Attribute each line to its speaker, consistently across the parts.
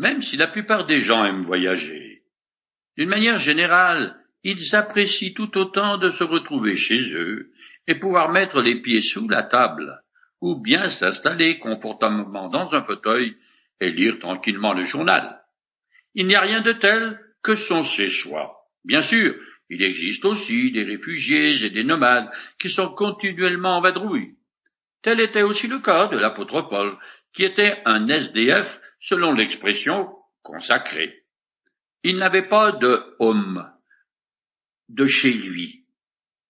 Speaker 1: même si la plupart des gens aiment voyager. D'une manière générale, ils apprécient tout autant de se retrouver chez eux et pouvoir mettre les pieds sous la table, ou bien s'installer confortablement dans un fauteuil et lire tranquillement le journal. Il n'y a rien de tel que son chez-soi. Bien sûr, il existe aussi des réfugiés et des nomades qui sont continuellement en vadrouille. Tel était aussi le cas de l'apôtre Paul, qui était un SDF selon l'expression consacrée. Il n'avait pas de homme de chez lui.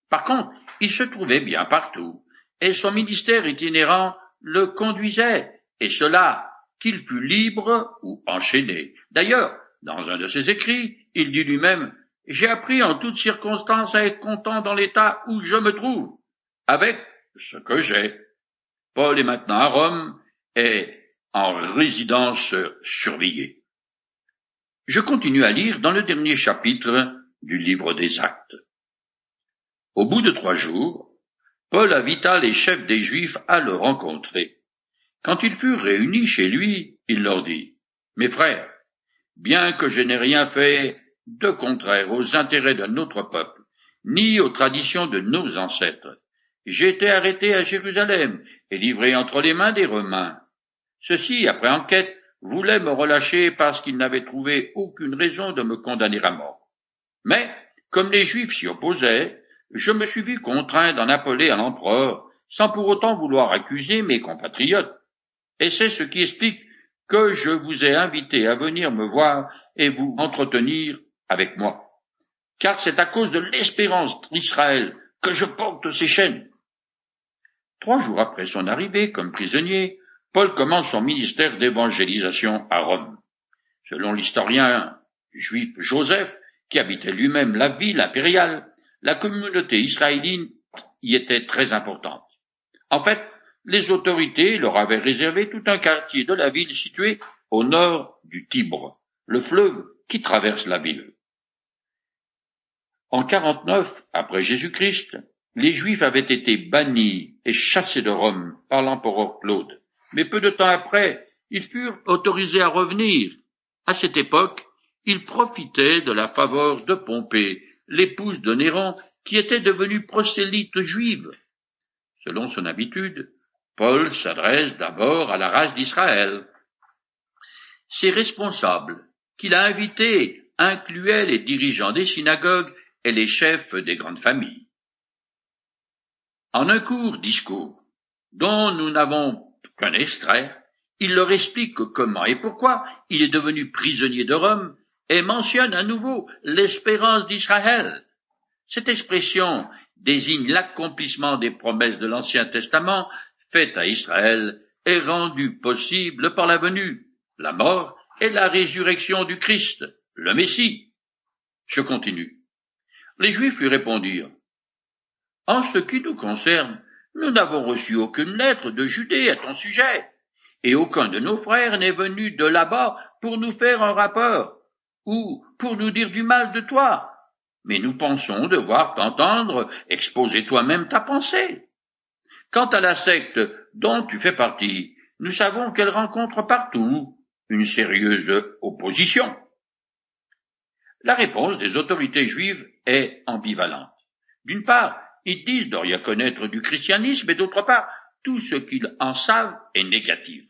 Speaker 1: Par contre, il se trouvait bien partout, et son ministère itinérant le conduisait, et cela qu'il fût libre ou enchaîné. D'ailleurs, dans un de ses écrits, il dit lui-même J'ai appris en toutes circonstances à être content dans l'état où je me trouve, avec ce que j'ai. Paul est maintenant à Rome et en résidence surveillée. Je continue à lire dans le dernier chapitre du livre des actes. Au bout de trois jours, Paul invita les chefs des Juifs à le rencontrer. Quand ils furent réunis chez lui, il leur dit, Mes frères, bien que je n'ai rien fait de contraire aux intérêts de notre peuple, ni aux traditions de nos ancêtres, j'ai été arrêté à Jérusalem et livré entre les mains des Romains. Ceux-ci, après enquête, voulaient me relâcher parce qu'ils n'avaient trouvé aucune raison de me condamner à mort. Mais, comme les Juifs s'y opposaient, je me suis vu contraint d'en appeler à l'empereur, sans pour autant vouloir accuser mes compatriotes. Et c'est ce qui explique que je vous ai invité à venir me voir et vous entretenir avec moi. Car c'est à cause de l'espérance d'Israël que je porte ces chaînes. Trois jours après son arrivée comme prisonnier, Paul commence son ministère d'évangélisation à Rome. Selon l'historien juif Joseph, qui habitait lui-même la ville impériale, la communauté israélienne y était très importante. En fait, les autorités leur avaient réservé tout un quartier de la ville situé au nord du Tibre, le fleuve qui traverse la ville. En 49 après Jésus-Christ, les Juifs avaient été bannis et chassés de Rome par l'empereur Claude. Mais peu de temps après, ils furent autorisés à revenir. À cette époque, il profitait de la faveur de Pompée, l'épouse de Néron, qui était devenue prosélyte juive. Selon son habitude, Paul s'adresse d'abord à la race d'Israël. Ses responsables, qu'il a invités, incluaient les dirigeants des synagogues et les chefs des grandes familles. En un court discours, dont nous n'avons qu'un extrait, il leur explique comment et pourquoi il est devenu prisonnier de Rome et mentionne à nouveau l'espérance d'Israël. Cette expression désigne l'accomplissement des promesses de l'Ancien Testament faites à Israël et rendues possibles par la venue, la mort et la résurrection du Christ, le Messie. Je continue. Les Juifs lui répondirent, En ce qui nous concerne, nous n'avons reçu aucune lettre de Judée à ton sujet, et aucun de nos frères n'est venu de là-bas pour nous faire un rapport ou pour nous dire du mal de toi, mais nous pensons devoir t'entendre exposer toi-même ta pensée. Quant à la secte dont tu fais partie, nous savons qu'elle rencontre partout une sérieuse opposition. La réponse des autorités juives est ambivalente. D'une part, ils disent de rien connaître du christianisme et d'autre part, tout ce qu'ils en savent est négatif.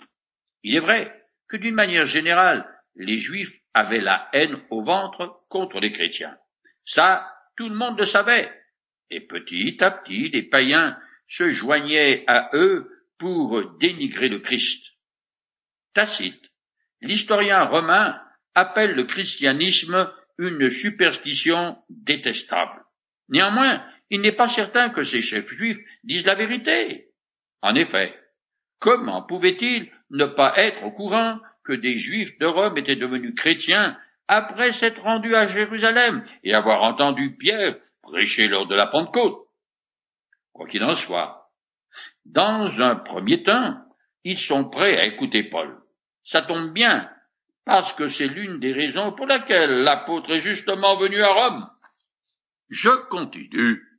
Speaker 1: Il est vrai que d'une manière générale, les juifs avaient la haine au ventre contre les chrétiens. Ça, tout le monde le savait. Et petit à petit, les païens se joignaient à eux pour dénigrer le Christ. Tacite, l'historien romain, appelle le christianisme une superstition détestable. Néanmoins, il n'est pas certain que ces chefs juifs disent la vérité. En effet, comment pouvaient-ils ne pas être au courant que des Juifs de Rome étaient devenus chrétiens après s'être rendus à Jérusalem et avoir entendu Pierre prêcher lors de la Pentecôte? Quoi qu'il en soit, dans un premier temps, ils sont prêts à écouter Paul. Ça tombe bien, parce que c'est l'une des raisons pour laquelle l'apôtre est justement venu à Rome. Je continue.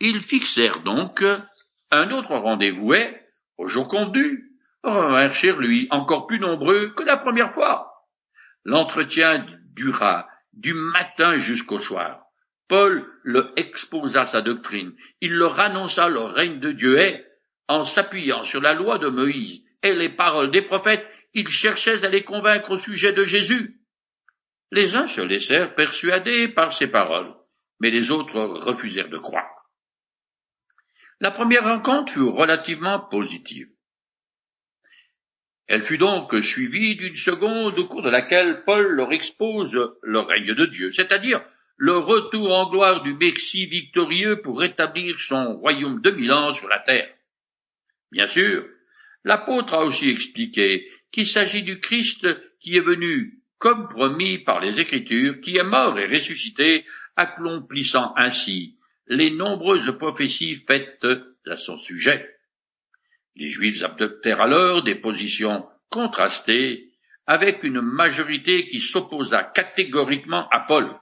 Speaker 1: Ils fixèrent donc un autre rendez-vous et, au jour convenu, revinrent chez lui, encore plus nombreux que la première fois. L'entretien dura du matin jusqu'au soir. Paul leur exposa sa doctrine. Il leur annonça le règne de Dieu et, en s'appuyant sur la loi de Moïse et les paroles des prophètes, il cherchait à les convaincre au sujet de Jésus. Les uns se laissèrent persuader par ces paroles, mais les autres refusèrent de croire. La première rencontre fut relativement positive. Elle fut donc suivie d'une seconde au cours de laquelle Paul leur expose le règne de Dieu, c'est-à-dire le retour en gloire du Messie victorieux pour rétablir son royaume de mille ans sur la terre. Bien sûr, l'apôtre a aussi expliqué qu'il s'agit du Christ qui est venu, comme promis par les Écritures, qui est mort et ressuscité, accomplissant ainsi les nombreuses prophéties faites à son sujet. Les Juifs adoptèrent alors des positions contrastées avec une majorité qui s'opposa catégoriquement à Paul.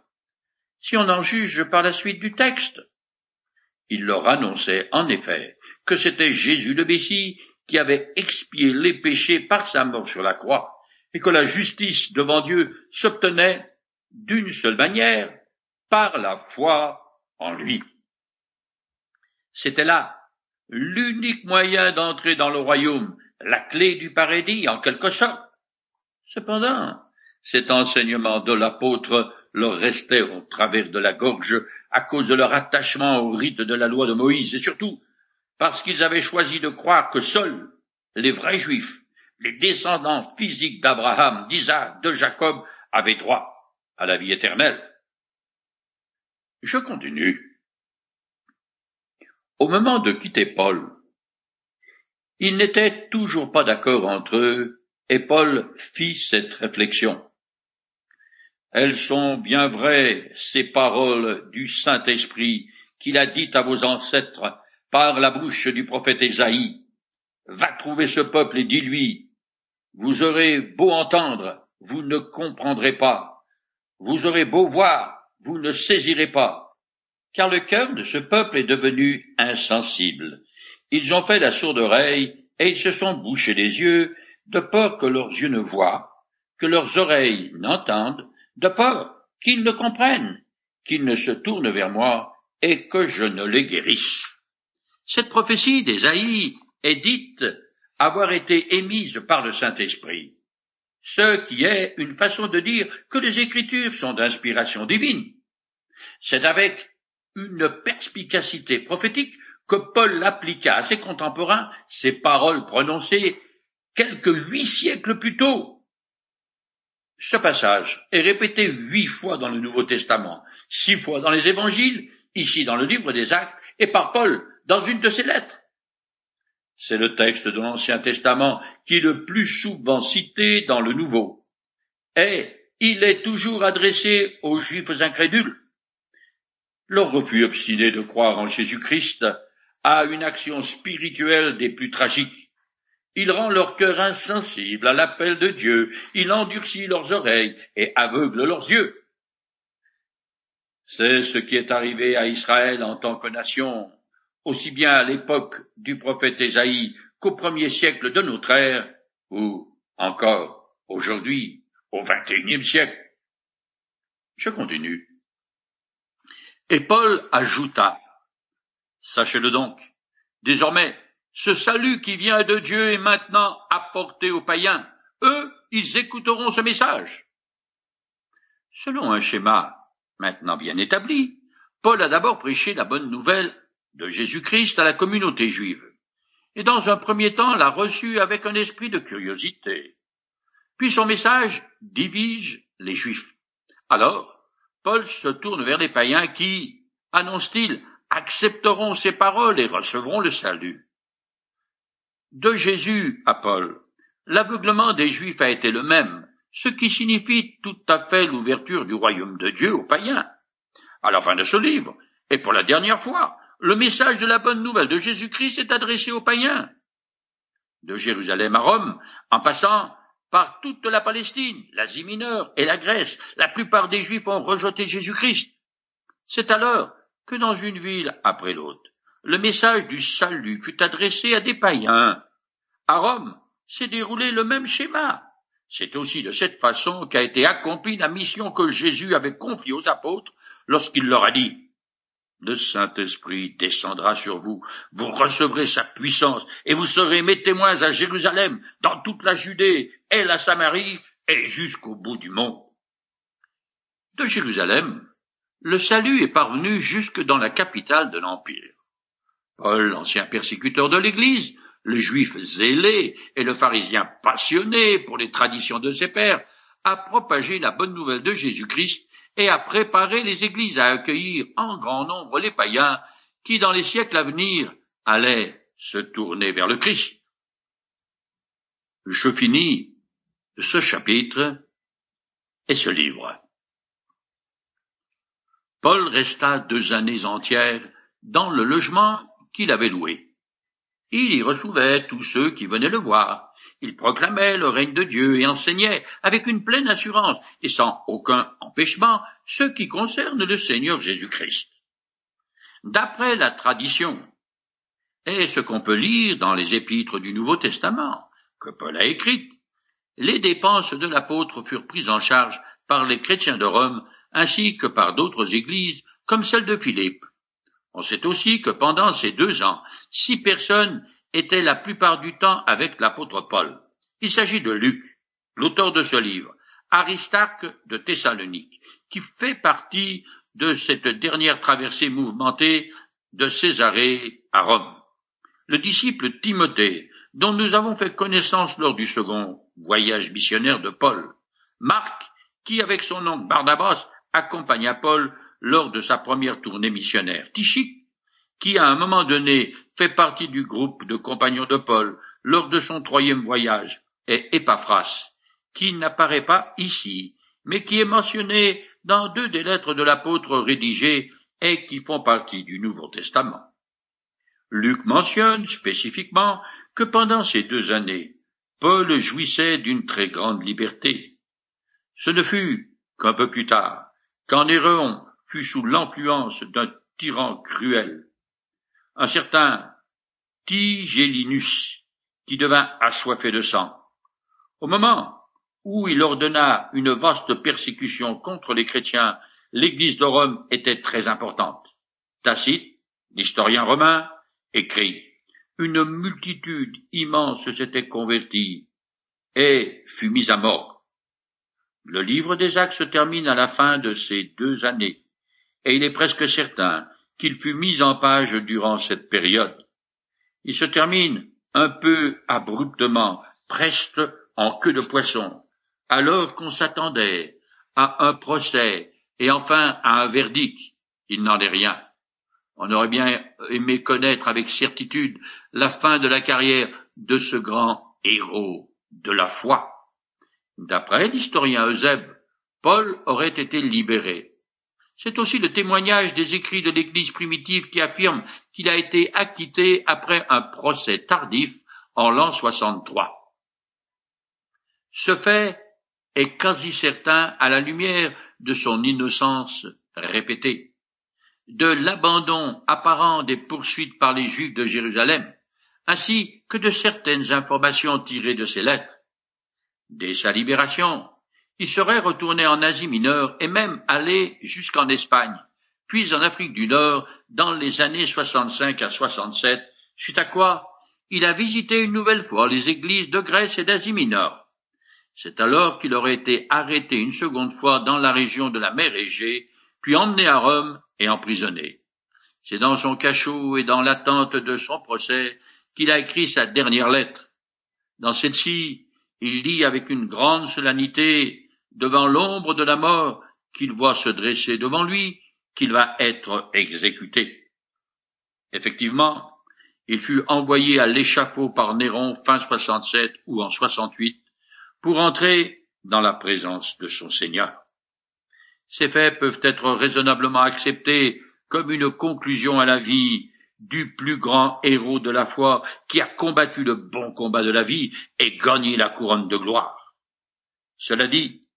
Speaker 1: Si on en juge par la suite du texte, il leur annonçait en effet que c'était Jésus le Messie qui avait expié les péchés par sa mort sur la croix, et que la justice devant Dieu s'obtenait d'une seule manière, par la foi en lui. C'était là l'unique moyen d'entrer dans le royaume, la clé du paradis en quelque sorte. Cependant, cet enseignement de l'apôtre leur restait au travers de la gorge à cause de leur attachement au rite de la loi de Moïse et surtout parce qu'ils avaient choisi de croire que seuls les vrais juifs, les descendants physiques d'Abraham, d'Isaac, de Jacob avaient droit à la vie éternelle. Je continue. Au moment de quitter Paul, ils n'étaient toujours pas d'accord entre eux, et Paul fit cette réflexion. Elles sont bien vraies, ces paroles du Saint-Esprit qu'il a dites à vos ancêtres par la bouche du prophète Ésaïe. Va trouver ce peuple et dis-lui, vous aurez beau entendre, vous ne comprendrez pas. Vous aurez beau voir, vous ne saisirez pas car le cœur de ce peuple est devenu insensible. Ils ont fait la sourde oreille, et ils se sont bouchés les yeux, de peur que leurs yeux ne voient, que leurs oreilles n'entendent, de peur qu'ils ne comprennent, qu'ils ne se tournent vers moi, et que je ne les guérisse. Cette prophétie d'Ésaïe est dite avoir été émise par le Saint-Esprit, ce qui est une façon de dire que les Écritures sont d'inspiration divine. C'est avec une perspicacité prophétique que Paul appliqua à ses contemporains, ces paroles prononcées quelques huit siècles plus tôt. Ce passage est répété huit fois dans le Nouveau Testament, six fois dans les Évangiles, ici dans le livre des Actes, et par Paul dans une de ses lettres. C'est le texte de l'Ancien Testament qui est le plus souvent cité dans le Nouveau. Et il est toujours adressé aux Juifs incrédules. Leur refus obstiné de croire en Jésus-Christ a une action spirituelle des plus tragiques. Il rend leur cœur insensible à l'appel de Dieu, il endurcit leurs oreilles et aveugle leurs yeux. C'est ce qui est arrivé à Israël en tant que nation, aussi bien à l'époque du prophète Ésaïe qu'au premier siècle de notre ère, ou encore aujourd'hui, au unième siècle. Je continue. Et Paul ajouta, Sachez-le donc, désormais, ce salut qui vient de Dieu est maintenant apporté aux païens. Eux, ils écouteront ce message. Selon un schéma maintenant bien établi, Paul a d'abord prêché la bonne nouvelle de Jésus-Christ à la communauté juive, et dans un premier temps l'a reçu avec un esprit de curiosité. Puis son message divise les juifs. Alors, Paul se tourne vers les païens qui, annonce-t-il, accepteront ses paroles et recevront le salut. De Jésus à Paul, l'aveuglement des Juifs a été le même, ce qui signifie tout à fait l'ouverture du royaume de Dieu aux païens. À la fin de ce livre, et pour la dernière fois, le message de la bonne nouvelle de Jésus-Christ est adressé aux païens. De Jérusalem à Rome, en passant par toute la Palestine, l'Asie mineure et la Grèce, la plupart des Juifs ont rejeté Jésus-Christ. C'est alors que dans une ville après l'autre, le message du salut fut adressé à des païens. À Rome, s'est déroulé le même schéma. C'est aussi de cette façon qu'a été accomplie la mission que Jésus avait confiée aux apôtres lorsqu'il leur a dit le Saint-Esprit descendra sur vous, vous recevrez sa puissance, et vous serez mes témoins à Jérusalem, dans toute la Judée et la Samarie, et jusqu'au bout du monde. De Jérusalem, le salut est parvenu jusque dans la capitale de l'Empire. Paul, l'ancien persécuteur de l'Église, le juif zélé et le pharisien passionné pour les traditions de ses pères, a propagé la bonne nouvelle de Jésus-Christ et a préparé les églises à accueillir en grand nombre les païens qui, dans les siècles à venir, allaient se tourner vers le Christ. Je finis ce chapitre et ce livre. Paul resta deux années entières dans le logement qu'il avait loué. Il y recevait tous ceux qui venaient le voir, il proclamait le règne de Dieu et enseignait avec une pleine assurance et sans aucun empêchement ce qui concerne le Seigneur Jésus-Christ. D'après la tradition, et ce qu'on peut lire dans les épîtres du Nouveau Testament que Paul a écrites, les dépenses de l'apôtre furent prises en charge par les chrétiens de Rome ainsi que par d'autres églises comme celle de Philippe. On sait aussi que pendant ces deux ans, six personnes était la plupart du temps avec l'apôtre Paul. Il s'agit de Luc, l'auteur de ce livre, Aristarque de Thessalonique, qui fait partie de cette dernière traversée mouvementée de Césarée à Rome. Le disciple Timothée, dont nous avons fait connaissance lors du second voyage missionnaire de Paul. Marc, qui avec son oncle Barnabas accompagna Paul lors de sa première tournée missionnaire. Tichique, qui à un moment donné fait partie du groupe de compagnons de Paul lors de son troisième voyage, et Epaphras, qui n'apparaît pas ici, mais qui est mentionné dans deux des lettres de l'apôtre rédigées et qui font partie du Nouveau Testament. Luc mentionne spécifiquement que pendant ces deux années, Paul jouissait d'une très grande liberté. Ce ne fut qu'un peu plus tard, quand Néron fut sous l'influence d'un tyran cruel, un certain Tigélinus, qui devint assoiffé de sang. Au moment où il ordonna une vaste persécution contre les chrétiens, l'Église de Rome était très importante. Tacite, l'historien romain, écrit Une multitude immense s'était convertie et fut mise à mort. Le livre des Actes se termine à la fin de ces deux années, et il est presque certain qu'il fut mis en page durant cette période. Il se termine un peu abruptement, presque en queue de poisson, alors qu'on s'attendait à un procès et enfin à un verdict. Il n'en est rien. On aurait bien aimé connaître avec certitude la fin de la carrière de ce grand héros de la foi. D'après l'historien Eusèbe, Paul aurait été libéré. C'est aussi le témoignage des écrits de l'Église primitive qui affirme qu'il a été acquitté après un procès tardif en l'an 63. Ce fait est quasi certain à la lumière de son innocence répétée, de l'abandon apparent des poursuites par les Juifs de Jérusalem, ainsi que de certaines informations tirées de ses lettres. Dès sa libération, il serait retourné en Asie mineure et même allé jusqu'en Espagne, puis en Afrique du Nord dans les années 65 à 67, suite à quoi il a visité une nouvelle fois les églises de Grèce et d'Asie mineure. C'est alors qu'il aurait été arrêté une seconde fois dans la région de la mer Égée, puis emmené à Rome et emprisonné. C'est dans son cachot et dans l'attente de son procès qu'il a écrit sa dernière lettre. Dans celle-ci, il dit avec une grande solennité devant l'ombre de la mort qu'il voit se dresser devant lui, qu'il va être exécuté. Effectivement, il fut envoyé à l'échafaud par Néron fin 67 ou en 68 pour entrer dans la présence de son Seigneur. Ces faits peuvent être raisonnablement acceptés comme une conclusion à la vie du plus grand héros de la foi qui a combattu le bon combat de la vie et gagné la couronne de gloire. Cela dit,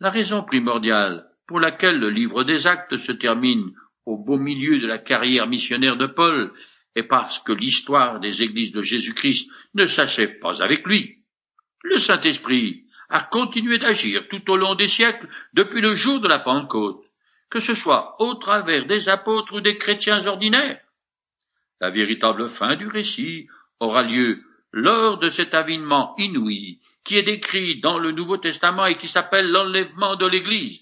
Speaker 1: la raison primordiale pour laquelle le livre des actes se termine au beau milieu de la carrière missionnaire de Paul est parce que l'histoire des églises de Jésus-Christ ne s'achève pas avec lui. Le Saint-Esprit a continué d'agir tout au long des siècles depuis le jour de la Pentecôte, que ce soit au travers des apôtres ou des chrétiens ordinaires. La véritable fin du récit aura lieu lors de cet avinement inouï qui est décrit dans le Nouveau Testament et qui s'appelle l'enlèvement de l'Église.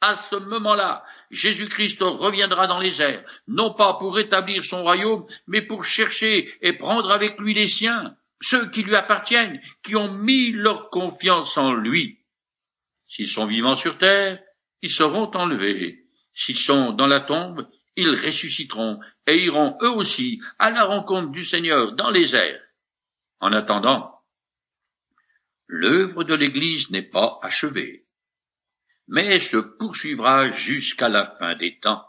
Speaker 1: À ce moment-là, Jésus-Christ reviendra dans les airs, non pas pour rétablir son royaume, mais pour chercher et prendre avec lui les siens, ceux qui lui appartiennent, qui ont mis leur confiance en lui. S'ils sont vivants sur terre, ils seront enlevés. S'ils sont dans la tombe, ils ressusciteront et iront eux aussi à la rencontre du Seigneur dans les airs. En attendant, l'œuvre de l'Église n'est pas achevée, mais se poursuivra jusqu'à la fin des temps.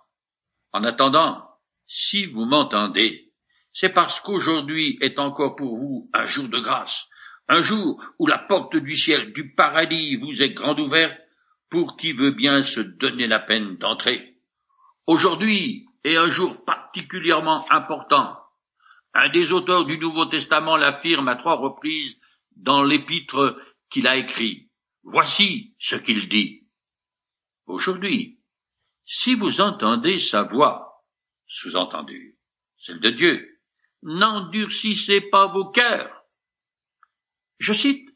Speaker 1: En attendant, si vous m'entendez, c'est parce qu'aujourd'hui est encore pour vous un jour de grâce, un jour où la porte du ciel, du paradis vous est grande ouverte pour qui veut bien se donner la peine d'entrer. Aujourd'hui est un jour particulièrement important. Un des auteurs du Nouveau Testament l'affirme à trois reprises dans l'épître qu'il a écrit. Voici ce qu'il dit. Aujourd'hui, si vous entendez sa voix, sous-entendu, celle de Dieu, n'endurcissez pas vos cœurs. Je cite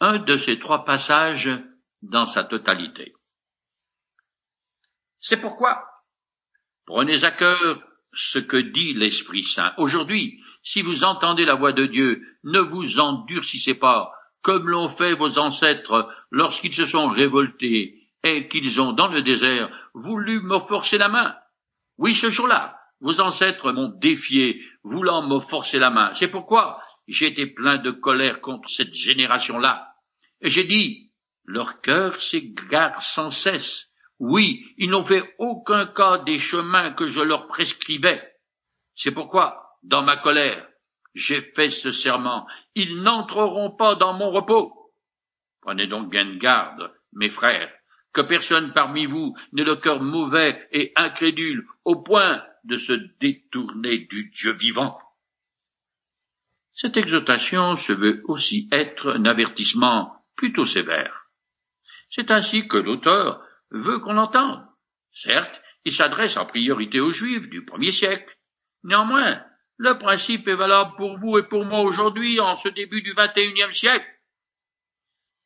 Speaker 1: un de ces trois passages dans sa totalité. C'est pourquoi prenez à cœur ce que dit l'Esprit Saint. Aujourd'hui, si vous entendez la voix de Dieu, ne vous endurcissez pas, comme l'ont fait vos ancêtres lorsqu'ils se sont révoltés et qu'ils ont dans le désert voulu me forcer la main. Oui, ce jour-là, vos ancêtres m'ont défié, voulant me forcer la main. C'est pourquoi j'étais plein de colère contre cette génération-là. Et j'ai dit, leur cœur s'égare sans cesse. Oui, ils n'ont fait aucun cas des chemins que je leur prescrivais. C'est pourquoi, dans ma colère, j'ai fait ce serment. Ils n'entreront pas dans mon repos. Prenez donc bien garde, mes frères, que personne parmi vous n'ait le cœur mauvais et incrédule au point de se détourner du Dieu vivant. Cette exhortation se veut aussi être un avertissement plutôt sévère. C'est ainsi que l'auteur veut qu'on l'entende. Certes, il s'adresse en priorité aux Juifs du premier siècle. Néanmoins, le principe est valable pour vous et pour moi aujourd'hui en ce début du unième siècle.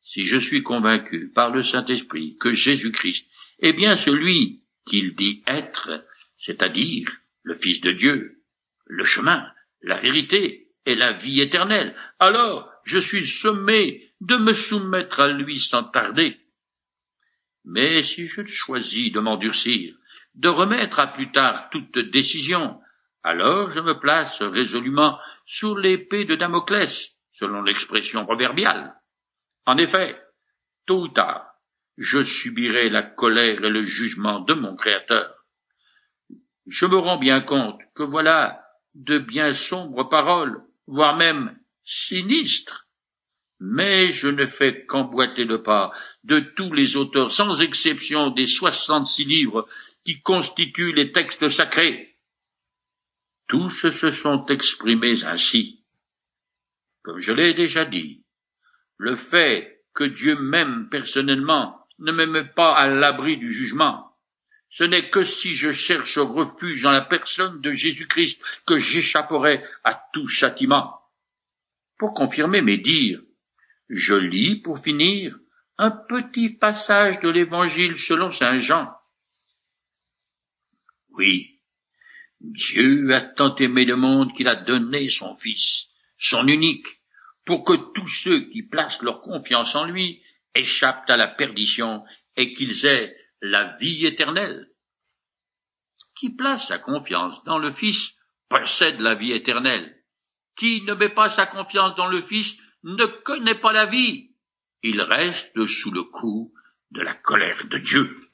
Speaker 1: Si je suis convaincu par le Saint-Esprit que Jésus-Christ est bien celui qu'il dit être, c'est-à-dire le Fils de Dieu, le chemin, la vérité et la vie éternelle, alors je suis sommé de me soumettre à lui sans tarder. Mais si je choisis de m'endurcir, de remettre à plus tard toute décision, alors je me place résolument sur l'épée de Damoclès, selon l'expression proverbiale. En effet, tôt ou tard, je subirai la colère et le jugement de mon Créateur. Je me rends bien compte que voilà de bien sombres paroles, voire même sinistres, mais je ne fais qu'emboîter le pas de tous les auteurs, sans exception des soixante-six livres qui constituent les textes sacrés. Tous se sont exprimés ainsi. Comme je l'ai déjà dit, le fait que Dieu m'aime personnellement ne me pas à l'abri du jugement. Ce n'est que si je cherche refuge dans la personne de Jésus-Christ que j'échapperai à tout châtiment. Pour confirmer mes dires, je lis, pour finir, un petit passage de l'Évangile selon Saint Jean. Oui, Dieu a tant aimé le monde qu'il a donné son Fils, son unique, pour que tous ceux qui placent leur confiance en lui échappent à la perdition et qu'ils aient la vie éternelle. Qui place sa confiance dans le Fils possède la vie éternelle. Qui ne met pas sa confiance dans le Fils ne connaît pas la vie. Il reste sous le coup de la colère de Dieu.